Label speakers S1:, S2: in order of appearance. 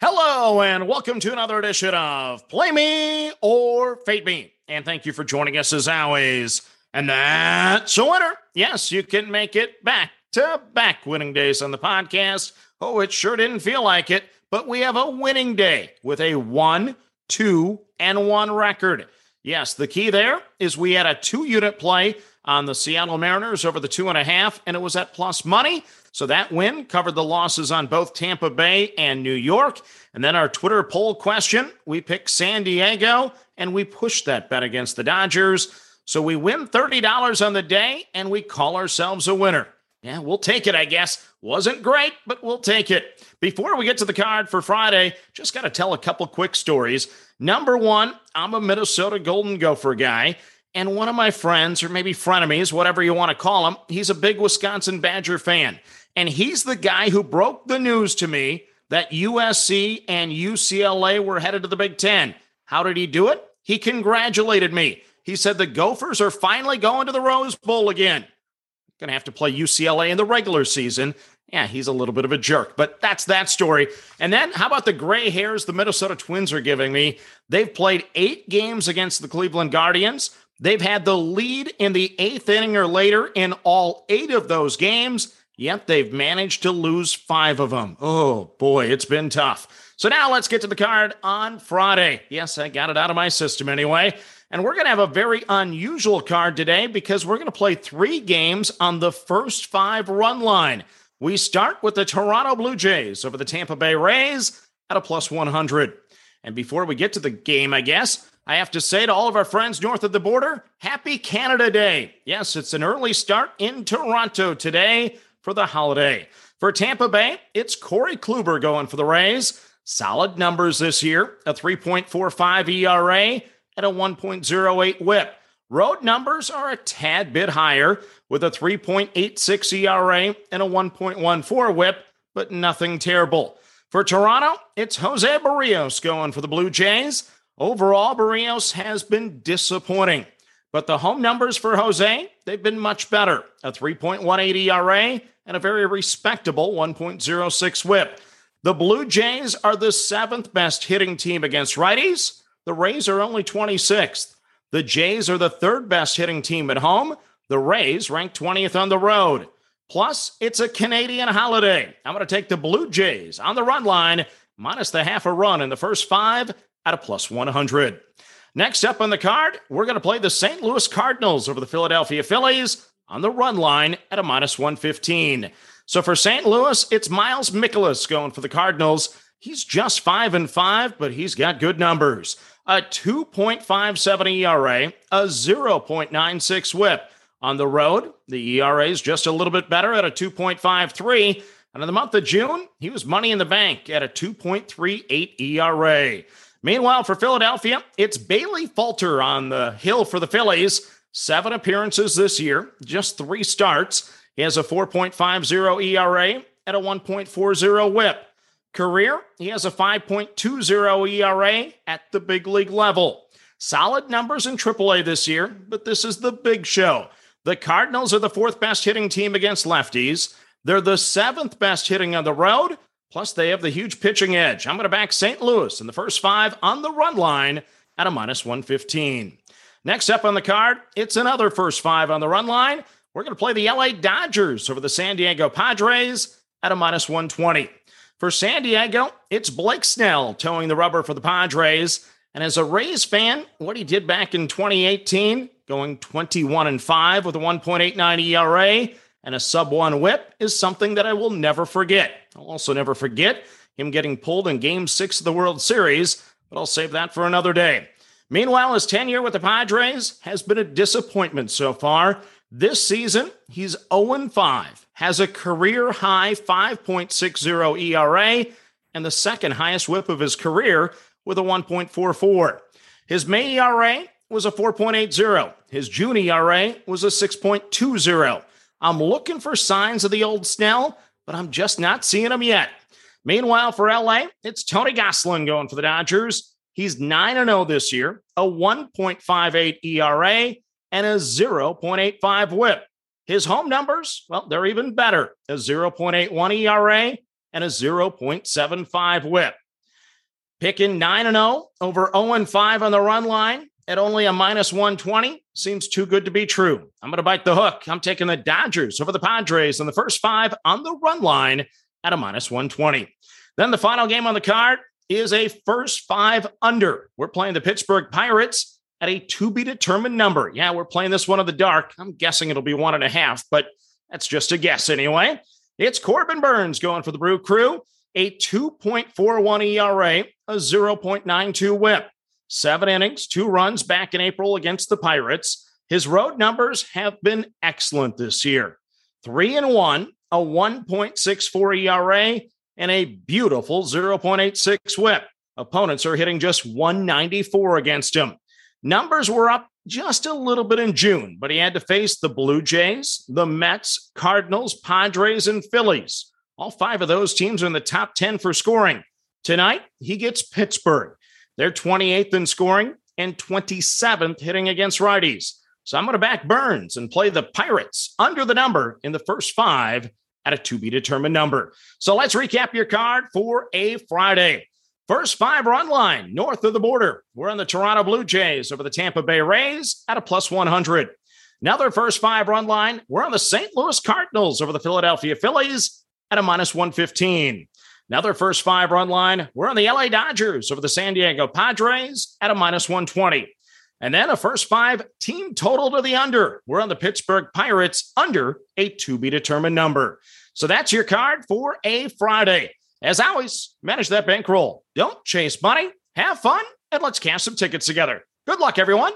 S1: Hello, and welcome to another edition of Play Me or Fade Me. And thank you for joining us as always. And that's a winner. Yes, you can make it back to back winning days on the podcast. Oh, it sure didn't feel like it, but we have a winning day with a one, two, and one record. Yes, the key there is we had a two unit play on the Seattle Mariners over the two and a half, and it was at plus money. So that win covered the losses on both Tampa Bay and New York. And then our Twitter poll question we picked San Diego and we pushed that bet against the Dodgers. So we win $30 on the day and we call ourselves a winner. Yeah, we'll take it, I guess. Wasn't great, but we'll take it. Before we get to the card for Friday, just got to tell a couple quick stories. Number one, I'm a Minnesota Golden Gopher guy. And one of my friends, or maybe frenemies, whatever you want to call him, he's a big Wisconsin Badger fan. And he's the guy who broke the news to me that USC and UCLA were headed to the Big Ten. How did he do it? He congratulated me. He said the Gophers are finally going to the Rose Bowl again. Going to have to play UCLA in the regular season. Yeah, he's a little bit of a jerk, but that's that story. And then how about the gray hairs the Minnesota Twins are giving me? They've played eight games against the Cleveland Guardians. They've had the lead in the eighth inning or later in all eight of those games. Yet they've managed to lose five of them. Oh boy, it's been tough. So now let's get to the card on Friday. Yes, I got it out of my system anyway. And we're going to have a very unusual card today because we're going to play three games on the first five run line. We start with the Toronto Blue Jays over the Tampa Bay Rays at a plus 100. And before we get to the game, I guess, I have to say to all of our friends north of the border, happy Canada Day. Yes, it's an early start in Toronto today for the holiday. For Tampa Bay, it's Corey Kluber going for the Rays. Solid numbers this year a 3.45 ERA and a 1.08 whip. Road numbers are a tad bit higher with a 3.86 ERA and a 1.14 whip, but nothing terrible. For Toronto, it's Jose Berrios going for the Blue Jays. Overall, Berrios has been disappointing, but the home numbers for Jose, they've been much better. A 3.18 ERA and a very respectable 1.06 whip. The Blue Jays are the seventh best hitting team against righties. The Rays are only 26th. The Jays are the third best hitting team at home. The Rays rank 20th on the road. Plus, it's a Canadian holiday. I'm going to take the Blue Jays on the run line, minus the half a run in the first five at a plus 100. Next up on the card, we're going to play the St. Louis Cardinals over the Philadelphia Phillies on the run line at a minus 115. So for St. Louis, it's Miles Mikolas going for the Cardinals. He's just 5 and 5, but he's got good numbers. A 2.57 ERA, a 0.96 whip. On the road, the ERA is just a little bit better at a 2.53. And in the month of June, he was money in the bank at a 2.38 ERA. Meanwhile, for Philadelphia, it's Bailey Falter on the hill for the Phillies. Seven appearances this year, just three starts. He has a 4.50 ERA at a 1.40 whip. Career, he has a 5.20 ERA at the big league level. Solid numbers in AAA this year, but this is the big show. The Cardinals are the fourth best hitting team against lefties. They're the seventh best hitting on the road, plus they have the huge pitching edge. I'm going to back St. Louis in the first five on the run line at a minus 115. Next up on the card, it's another first five on the run line. We're going to play the LA Dodgers over the San Diego Padres at a minus 120. For San Diego, it's Blake Snell towing the rubber for the Padres. And as a Rays fan, what he did back in 2018, going 21 and 5 with a 1.89 ERA and a sub 1 whip is something that I will never forget. I'll also never forget him getting pulled in game 6 of the World Series, but I'll save that for another day. Meanwhile, his tenure with the Padres has been a disappointment so far. This season, he's 0 5, has a career high 5.60 ERA, and the second highest whip of his career with a 1.44. His May ERA was a 4.80. His June ERA was a 6.20. I'm looking for signs of the old Snell, but I'm just not seeing them yet. Meanwhile, for LA, it's Tony Gonsolin going for the Dodgers. He's 9 0 this year, a 1.58 ERA, and a 0.85 whip. His home numbers, well, they're even better a 0.81 ERA and a 0.75 whip. Picking 9 and 0 over 0 and 5 on the run line at only a minus 120 seems too good to be true. I'm going to bite the hook. I'm taking the Dodgers over the Padres in the first five on the run line at a minus 120. Then the final game on the card is a first five under. We're playing the Pittsburgh Pirates at a to be determined number. Yeah, we're playing this one in the dark. I'm guessing it'll be one and a half, but that's just a guess anyway. It's Corbin Burnes going for the Brew Crew, a 2.41 ERA, a 0.92 whip, seven innings, two runs back in April against the Pirates. His road numbers have been excellent this year. Three and one, a 1.64 ERA, and a beautiful 0.86 whip. Opponents are hitting just 194 against him. Numbers were up just a little bit in June, but he had to face the Blue Jays, the Mets, Cardinals, Padres, and Phillies. All five of those teams are in the top 10 for scoring. Tonight, he gets Pittsburgh. They're 28th in scoring and 27th hitting against righties. So I'm going to back Burnes and play the Pirates under the number in the first five at a to be determined number. So let's recap your card for a Friday. First five run line north of the border. We're on the Toronto Blue Jays over the Tampa Bay Rays at a plus 100. Another first five run line. We're on the St. Louis Cardinals over the Philadelphia Phillies at a minus 115. Another first five run line. We're on the LA Dodgers over the San Diego Padres at a minus 120. And then a first five team total to the under. We're on the Pittsburgh Pirates under a to be determined number. So that's your card for a Friday. As always, manage that bankroll. Don't chase money, have fun, and let's cash some tickets together. Good luck, everyone.